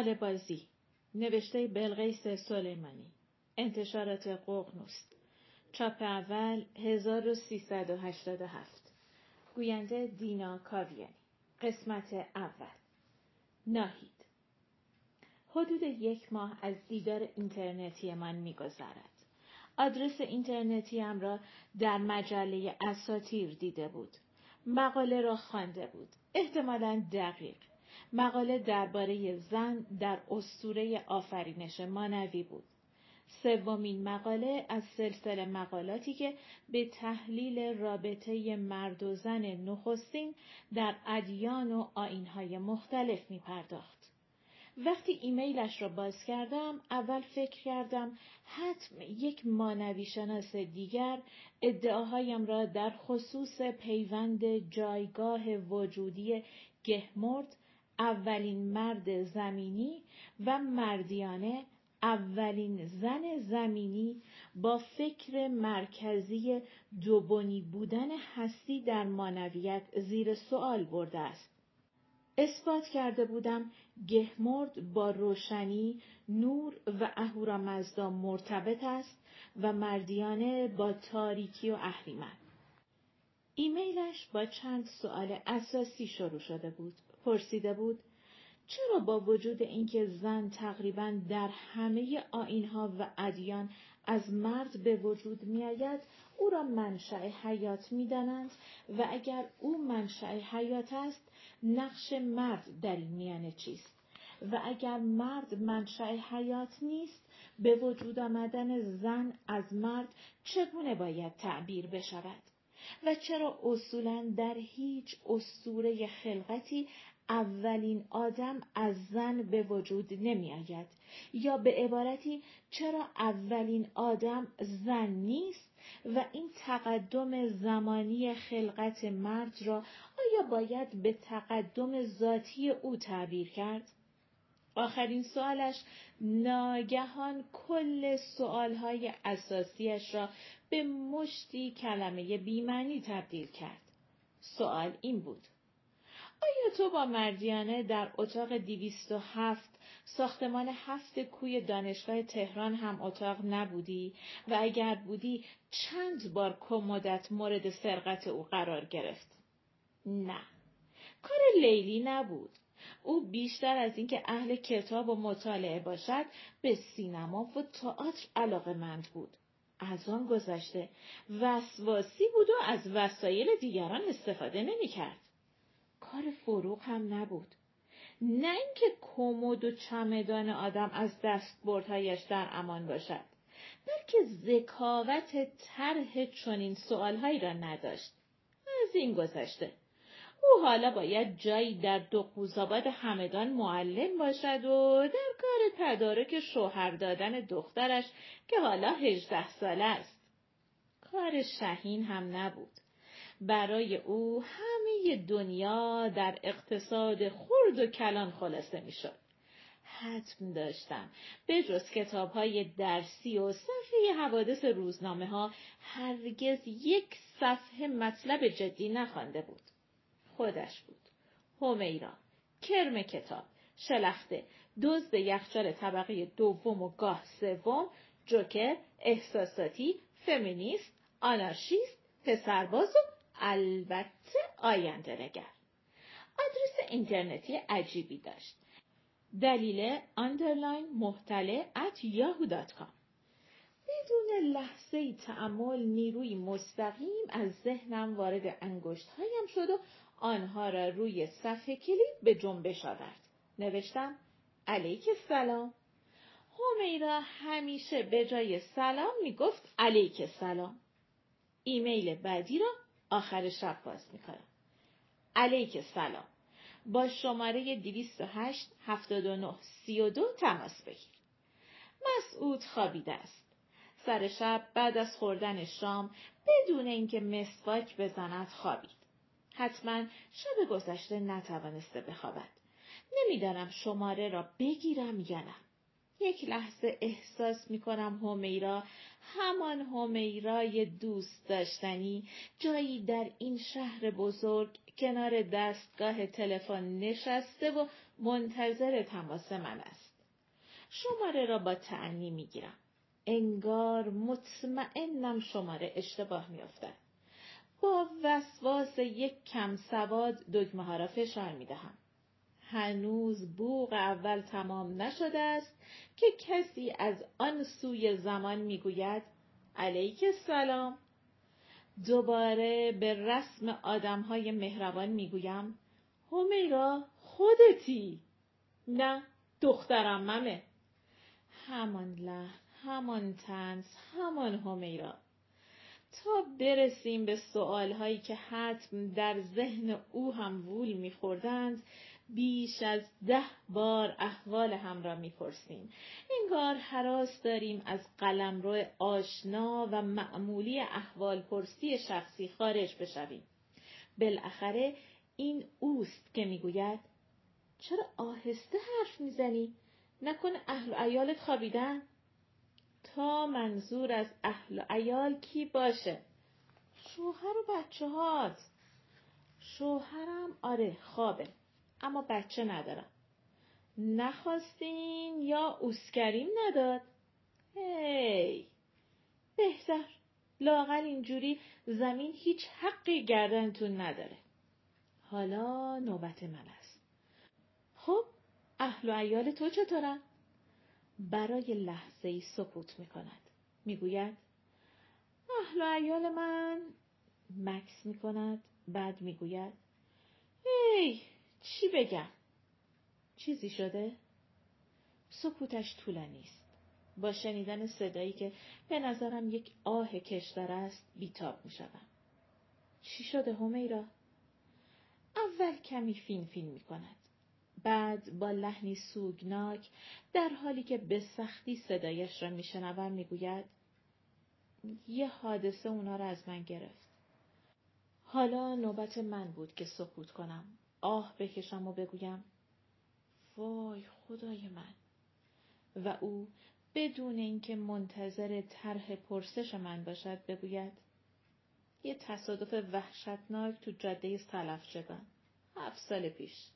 خاله بازی. نوشته بلغیس سلیمانی. انتشارات ققنوس چاپ اول 1387 گوینده دینا کاویانی. قسمت اول. ناهید. حدود یک ماه از دیدار اینترنتی من میگذرد. آدرس اینترنتیم را در مجله اساتیر دیده بود. مقاله را خوانده بود. احتمالا دقیق. مقاله درباره زن در اسطوره آفرینش مانوی بود. سومین مقاله از سلسله مقالاتی که به تحلیل رابطه مرد و زن نخستین در ادیان و آینهای مختلف می پرداخت. وقتی ایمیلش را باز کردم اول فکر کردم حتم یک مانوی شناس دیگر ادعاهایم را در خصوص پیوند جایگاه وجودی گهمرد اولین مرد زمینی و مردیانه اولین زن زمینی با فکر مرکزی دوبنی بودن هستی در مانویت زیر سوال برده است. اثبات کرده بودم گهمرد با روشنی، نور و اهورامزدا مرتبط است و مردیانه با تاریکی و اهریمن. ایمیلش با چند سوال اساسی شروع شده بود. پرسیده بود چرا با وجود اینکه زن تقریبا در همه آینها و ادیان از مرد به وجود میآید او را منشأ حیات می‌دانند و اگر او منشأ حیات است نقش مرد در این میانه چیست؟ و اگر مرد منشأ حیات نیست به وجود آمدن زن از مرد چگونه باید تعبیر بشود؟ و چرا اصولا در هیچ اسطوره خلقتی اولین آدم از زن به وجود نمی آید یا به عبارتی چرا اولین آدم زن نیست و این تقدم زمانی خلقت مرد را آیا باید به تقدم ذاتی او تعبیر کرد؟ آخرین سوالش ناگهان کل سوالهای اساسیش را به مشتی کلمه بیمعنی تبدیل کرد. سوال این بود. آیا تو با مردیانه در اتاق دیویست و هفت ساختمان هفت کوی دانشگاه تهران هم اتاق نبودی و اگر بودی چند بار کمدت مورد سرقت او قرار گرفت؟ نه. کار لیلی نبود. او بیشتر از اینکه اهل کتاب و مطالعه باشد به سینما و تئاتر علاقه مند بود. از آن گذشته وسواسی بود و از وسایل دیگران استفاده نمی کرد. کار فروغ هم نبود. نه اینکه کمد و چمدان آدم از دستبردهایش در امان باشد بلکه ذکاوت طرح چنین سوالهایی را نداشت. از این گذشته او حالا باید جایی در دو قوزاباد همدان معلم باشد و در کار تدارک شوهر دادن دخترش که حالا هجده ساله است. کار شهین هم نبود. برای او همه دنیا در اقتصاد خرد و کلان خلاصه می شد. حتم داشتم به جز کتاب های درسی و صفحه حوادث روزنامه ها هرگز یک صفحه مطلب جدی نخوانده بود. خودش بود. همیرا. کرم کتاب. شلخته. دزد یخچال طبقه دوم و گاه سوم. جوکر. احساساتی. فمینیست. آنارشیست. پسرباز و البته آینده نگر. آدرس اینترنتی عجیبی داشت. دلیل underline محتله at Yahoo dot. بدون لحظه تأمل نیروی مستقیم از ذهنم وارد انگشت هایم شد و آنها را روی صفحه کلید به جنبش آورد. نوشتم علیک سلام. حمیرا همیشه به جای سلام می‌گفت علیک سلام. ایمیل بعدی را آخر شب باز می‌کنم. علیک سلام. با شماره 208 79 32 تماس بگیر. مسعود خوابیده است. سر شب بعد از خوردن شام بدون اینکه مسواک بزند خوابید. حتما شب گذشته نتوانسته بخوابد. نمی‌دانم شماره را بگیرم یا نه. یک لحظه احساس می کنم همیرا همان همیرای دوست داشتنی جایی در این شهر بزرگ کنار دستگاه تلفن نشسته و منتظر تماس من است. شماره را با تعنی می گیرم. انگار مطمئنم شماره اشتباه می افتد. با وسواس یک کم سواد دکمه ها را فشار می دهم. هنوز بوغ اول تمام نشده است که کسی از آن سوی زمان می‌گوید علیک السلام. دوباره به رسم آدمهای مهربان می‌گویم همیرا خودتی. نه دخترم ممه. همان لحن همان تنز همان همیرا تا برسیم به سؤالهایی که حتم در ذهن او هم وول میخوردند بیش از ده بار احوال هم را می‌پرسیم. انگار حراس داریم از قلمرو آشنا و معمولی احوال پرسی شخصی خارج بشویم. بالاخره این اوست که می‌گوید چرا آهسته حرف می‌زنی؟ نکنه اهل و ایالت خوابیدن. تا منظور از اهل و ایال کی باشه؟ شوهر و بچه هات شوهرم آره خوابه. اما بچه ندارم. نخواستین یا اوسکریم نداد؟ هی بهتر لاغل اینجوری زمین هیچ حقی گردنتون نداره. حالا نوبت من است. خب اهل و ایال تو چطورن؟ برای لحظه ای سکوت می کند. می گوید اهل و ایال من مکس می کند. بعد می گوید هی چی بگم؟ چیزی شده؟ سکوتش طولانی است. با شنیدن صدایی که به نظرم یک آه کشدار است بیتاب می شدم. چی شده همیرا؟ اول کمی فین فین می کند. بعد با لحنی سوگناک در حالی که به سختی صدایش را میشنوم می‌گوید یه حادثه اونا را از من گرفت. حالا نوبت من بود که سکوت کنم. آه بکشم و بگویم. وای خدای من. و او بدون اینکه منتظر طرح پرسش من باشد بگوید یه تصادف وحشتناک تو جاده سلفچگان هفت سال پیش.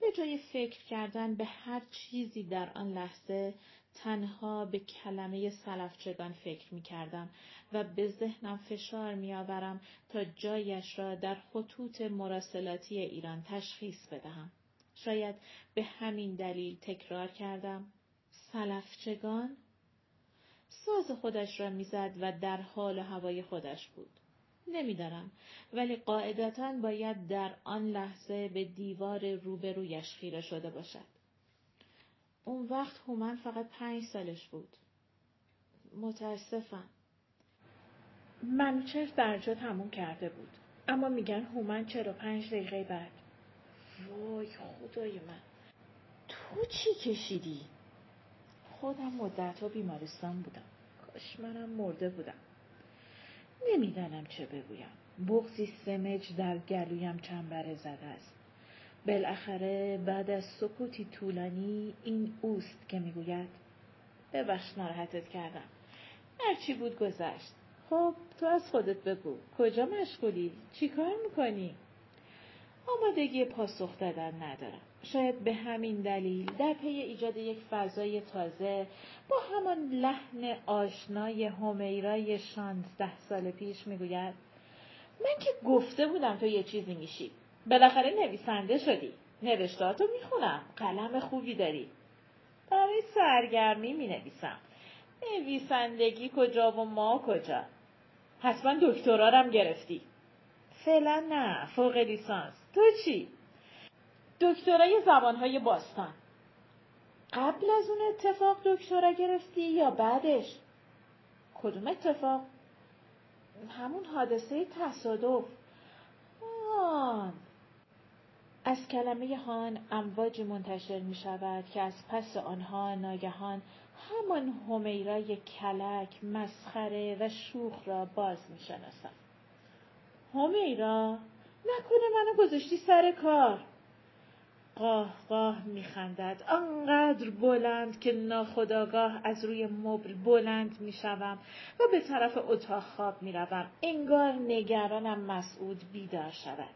به جای فکر کردن به هر چیزی در آن لحظه تنها به کلمه سلفچگان فکر می کردم و به ذهنم فشار می آورم تا جایش را در خطوط مراسلاتی ایران تشخیص بدهم. شاید به همین دلیل تکرار کردم. سلفچگان؟ ساز خودش را می‌زد و در حال هوای خودش بود. نمی‌دانم ولی قاعدتا باید در آن لحظه به دیوار روبرویش خیره شده باشد. اون وقت هومن فقط پنج سالش بود. متاسفم. منوچهر درجا تموم کرده بود. اما میگن هومن چرا پنج دقیقه بعد. وای خدای من. تو چی کشیدی؟ خودم مدت ها بیمارستان بودم. کاش منم مرده بودم. نمی‌دانم چه بگویم. بغزی سمج در گلویم چنبره زده است. بالاخره بعد از سکوتی طولانی این اوست که می‌گوید ببخش ناراحتت کردم هرچی بود گذشت خب تو از خودت بگو کجا مشغولی چی کار می‌کنی آمادگی پاسخ دادن ندارم. شاید به همین دلیل در پی ایجاد یک فضای تازه با همان لحن آشنای همیرای شانزده سال پیش می‌گوید من که گفته بودم تو یه چیزی میشی. بالاخره نویسنده شدی. نوشتاتو می‌خونم. قلم خوبی داری. برای سرگرمی می نویسم نویسندگی کجا و ما کجا؟ حتما دکترارم گرفتی. فعلا نه. فوق لیسانس. تو چی؟ دکترای زبانهای باستان. قبل از اون اتفاق دکترا گرفتی یا بعدش؟ کدوم اتفاق؟ همون حادثه تصادف. آن از کلمه هان امواجی منتشر می شود که از پس آنها ناگهان همان همیرای کلک مسخره و شوخ را باز می شناسم. همیرا نکنه منو گذاشتی سر کار. قاه قاه خندد آنقدر بلند که ناخداگاه از روی مبل بلند می‌شوم و به طرف اتاق خواب می‌روم. انگار نگرانم مسعود بیدار شود.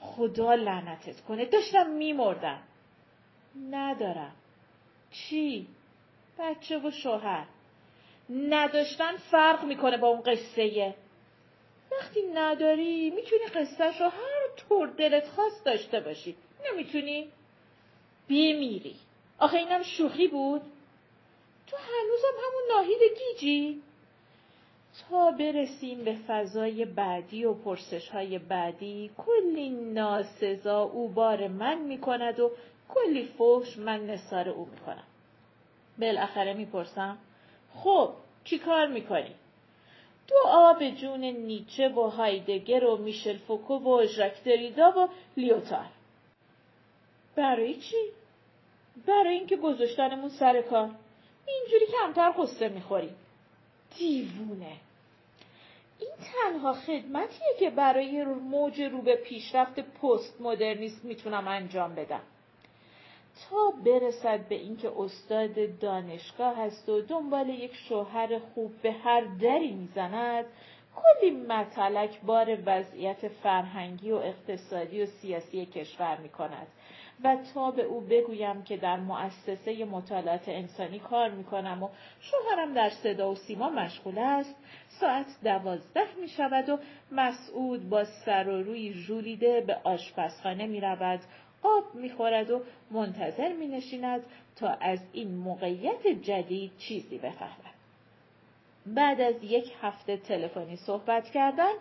خدا لعنتت کنه. داشتم میمردم. ندارم. چی؟ بچه و شوهر. نداشتن فرق می‌کنه با اون قصه. وقتی نداری می‌تونی قصهش رو هر طور دلت خواست داشته باشی نمی‌تونی؟ بمیری آخه اینم شوخی بود؟ تو هنوزم همون ناهید گیجی؟ تا برسیم به فضای بعدی و پرسش های بعدی کلی ناسزا او بار من می‌کند و کلی فوش من نصار او می‌کنم. بالاخره می‌پرسم خب چی کار می‌کنی؟ دعا به جون نیچه و هایدگر و میشل فوکو و ژاک دریدا و لیوتار. برای چی؟ برای اینکه گذاشتنمون سر کار. اینجوری کمتر قصه می‌خوریم. دیوونه. این تنها خدمتیه که برای موج رو به پیشرفت پست مدرنیست می‌تونم انجام بدم. تا برسد به اینکه استاد دانشگاه هست و دنبال یک شوهر خوب به هر دری می‌زند کلی مطلک بار وضعیت فرهنگی و اقتصادی و سیاسی کشور می کند و تا به او بگویم که در مؤسسه مطالعات انسانی کار می کنم و شوهرم در صدا و سیما مشغول است ساعت دوازده می شود و مسعود با سر و روی ژولیده به آشپزخانه می رود آب می‌خورد و منتظر می نشیند تا از این موقعیت جدید چیزی بفهمد. بعد از یک هفته تلفنی صحبت کردن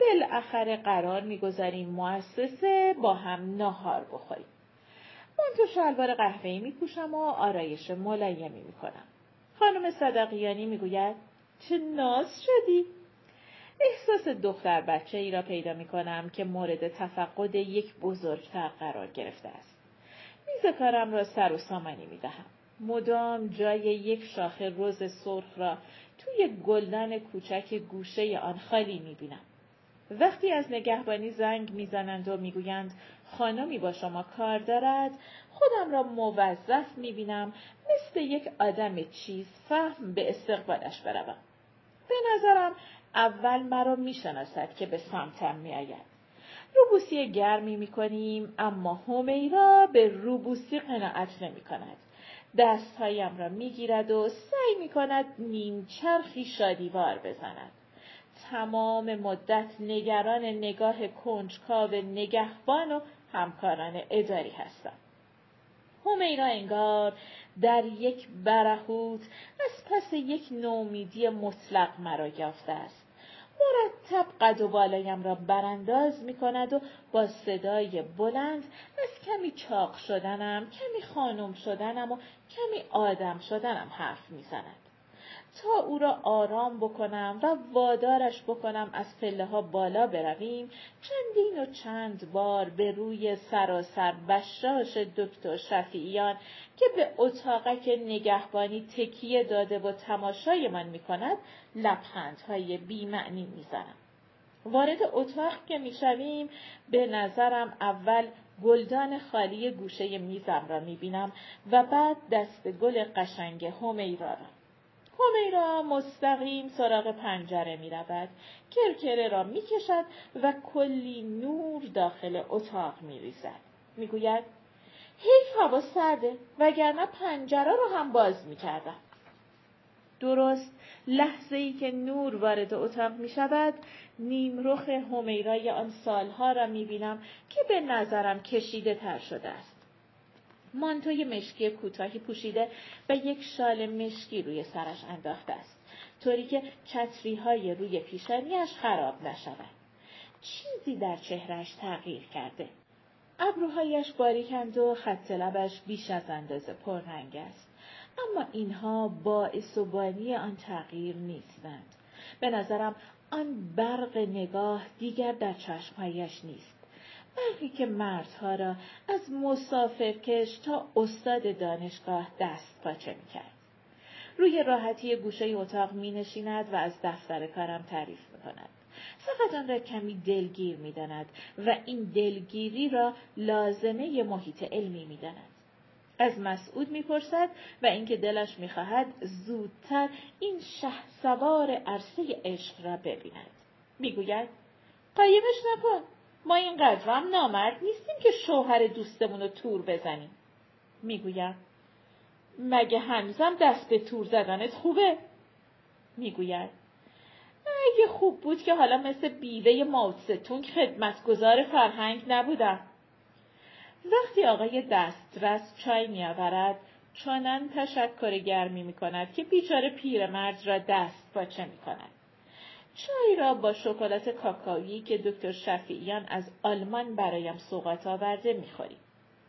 بالاخره قرار می‌گذاریم مؤسسه با هم ناهار بخوریم. من تو شلوار قهوه‌ای میپوشم و آرایش ملایمی می‌کنم. خانم صدقیانی می‌گوید چه ناز شدی؟ احساس دختر بچه ای را پیدا می کنم که مورد تفقد یک بزرگتر قرار گرفته است. میز کارم را سر و سامانی می دهم. مدام جای یک شاخه روز سرخ را توی گلدان کوچک گوشه آن خالی می بینم. وقتی از نگهبانی زنگ می‌زنند و می‌گویند خانمی با شما کار دارد خودم را موظف می‌بینم مثل یک آدم چیز فهم به استقبالش بروم به نظرم اول مرا می‌شناسد که به سمتم میآید روبوسی گرمی می‌کنیم اما همیرا به روبوسی قناعت نمی کند. دستهایم را می‌گیرد و سعی می کند نیم چرخی شادیوار بزند. تمام مدت نگران نگاه کنجکاو نگهبان و همکاران اداری هستم. همیرا انگار در یک برهوت از پس یک نومیدی مطلق مرا یافته است. مرتب قد و بالایم را برانداز می کند و با صدای بلند از کمی چاق شدنم، کمی خانم شدنم و کمی آدم شدنم حرف می زند. تا او را آرام بکنم و وادارش بکنم از پله ها بالا برویم چندین و چند بار به روی سراسر بشاش دکتر شفیعیان که به اتاقک نگهبانی تکیه داده و تماشای من می کند لبخندهای بیمعنی می زنم. وارد اتاق که می‌شویم به نظرم اول گلدان خالی گوشه میزم را می‌بینم و بعد دست گل قشنگ همیرا را. همیرا مستقیم سراغ پنجره می رود. کرکره را می کشد و کلی نور داخل اتاق می ریزد. می گوید حیف هوا سرده وگرنه پنجره رو هم باز می کردم. درست لحظه ای که نور وارد اتاق می شود نیم رخ همیرای آن سالها را می بینم که به نظرم کشیده تر شده است. مانتوی مشکی کوتاهی پوشیده و یک شال مشکی روی سرش انداخته است. طوری که چتری های روی پیشانیش خراب نشود. چیزی در چهرش تغییر کرده. ابروهایش باریکند و خط لبش بیش از اندازه پررنگ است. اما اینها باعث و بانی آن تغییر نیستند. به نظرم آن برق نگاه دیگر در چشمهایش نیست. برقی که مردها را از مسافرکش تا استاد دانشگاه دست پاچه می کرد. روی راحتی گوشه اتاق می نشیند و از دفتر کارم تعریف می کند. فقط آن را کمی دلگیر می داند و این دلگیری را لازمه محیط علمی می داند. از مسعود می‌پرسد و اینکه دلش می‌خواهد زودتر این شه سوار عرصه عشق را ببیند می‌گوید قایمش نکن ما اینقدر هم نامرد نیستیم که شوهر دوستمون رو تور بزنیم. می‌گویم مگه هنوزم دست به تور زدنت خوبه می‌گوید اگه خوب بود که حالا مثل بیوه ماوستون خدمتگزار فرهنگ نبودم وقتی آقای دسترس چای میآورد چنان تشکر گرمی می کند که بیچاره پیرمرد را دست پاچه می کند. چای را با شکلات کاکائویی که دکتر شفیعیان از آلمان برایم سوغات آورده می‌خوریم.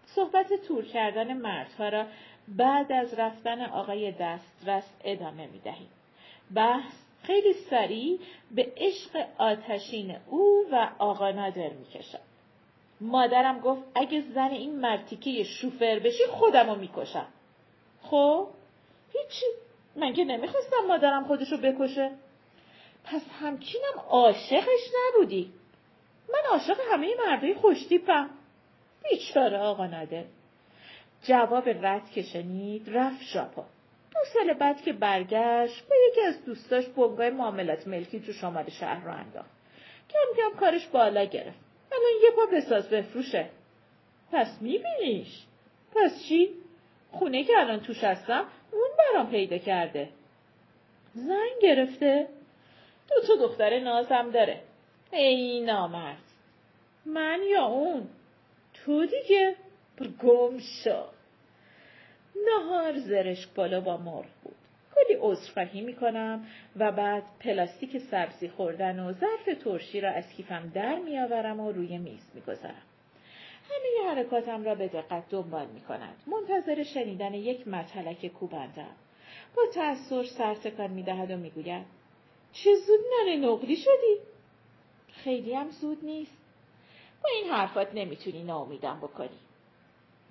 صحبت تور کردن مردها را بعد از رفتن آقای دسترس ادامه می دهیم. بحث خیلی سریع به عشق آتشین او و آقا نادر می کشد. مادرم گفت اگه زن این مرتیکه شوفر بشی خودمو می‌کشم. خب هیچی من که نمی‌خواستم مادرم خودشو بکشه. پس همچینم عاشقش نبودی. من عاشق همه مردای خوشتیپم. بیچاره آقا نده. جواب رد که شنید رفت ژاپن. دو سال بعد که برگشت با یکی از دوستاش بنگاه معاملات ملکی تو شمال شهر رو انداخت. کم کم کارش بالا گرفت. الان یه پا بساز بفروشه. پس میبینیش. پس چی؟ خونه که الان توش هستم اون برام پیدا کرده. زن گرفته؟ دو تا دختر نازم داره. ای نامرد. من یا اون؟ تو دیگه؟ گم شو. نهار زرشک بالا با مرغ بود. کلی عذرخواهی می‌کنم و بعد پلاستیک سبزی خوردن و ظرف ترشی را از کیفم در میآورم و روی میز می‌گذارم. همه حرکاتم را به دقت دنبال می کند. منتظر شنیدن یک مطلک کوبندم. با تأثیر سرتکان می دهد و می گوید چه زود ننه نقلی شدی؟ خیلی هم زود نیست. با این حرفات نمی‌تونی ناامیدم بکنی.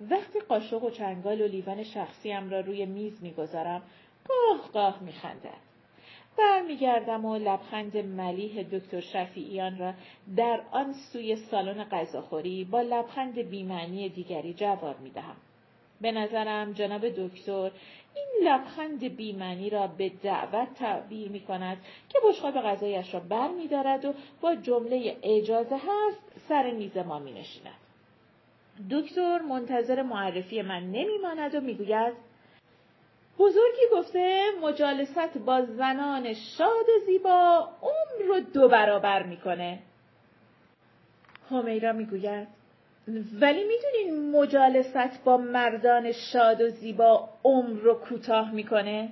وقتی قاشق و چنگال و لیوان شخصیم را روی میز می‌گذارم قاه قاه میخندد برمیگردم و لبخند ملیح دکتر شفیعیان را در آن سوی سالن غذاخوری با لبخند بیمعنی دیگری جواب می‌دهم به نظرم جناب دکتر این لبخند بیمعنی را به دعوت تعبیر می کند که بشقاب غذایش را بر می دارد و با جمله اجازه هست سر میز ما می نشیند. دکتر منتظر معرفی من نمی ماند و می گوید بزرگی گفته مجالست با زنان شاد و زیبا عمر رو دو برابر می‌کنه. همیرا می‌گوید ولی می‌دونین مجالست با مردان شاد و زیبا عمر رو کوتاه می‌کنه؟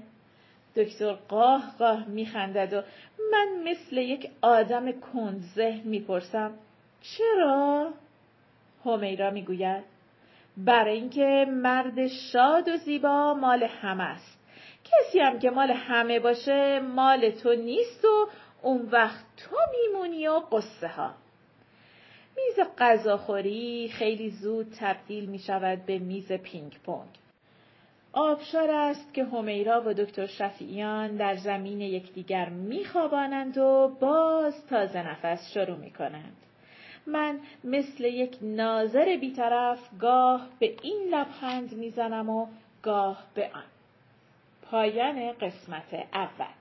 دکتر قاه قاه میخندد و من مثل یک آدم کندزه می‌پرسم چرا؟ همیرا می‌گوید برای اینکه مرد شاد و زیبا مال همه است کسی هم که مال همه باشه مال تو نیست و اون وقت تو میمونی و قصه ها میز غذاخوری خیلی زود تبدیل می شود به میز پینگ پونگ آبشار است که همیرا و دکتر شفیعیان در زمین یکدیگر میخوابانند و باز تازه نفس شروع می کنند. من مثل یک ناظر بیطرف گاه به این لبخند می‌زنم و گاه به آن. پایان قسمت اول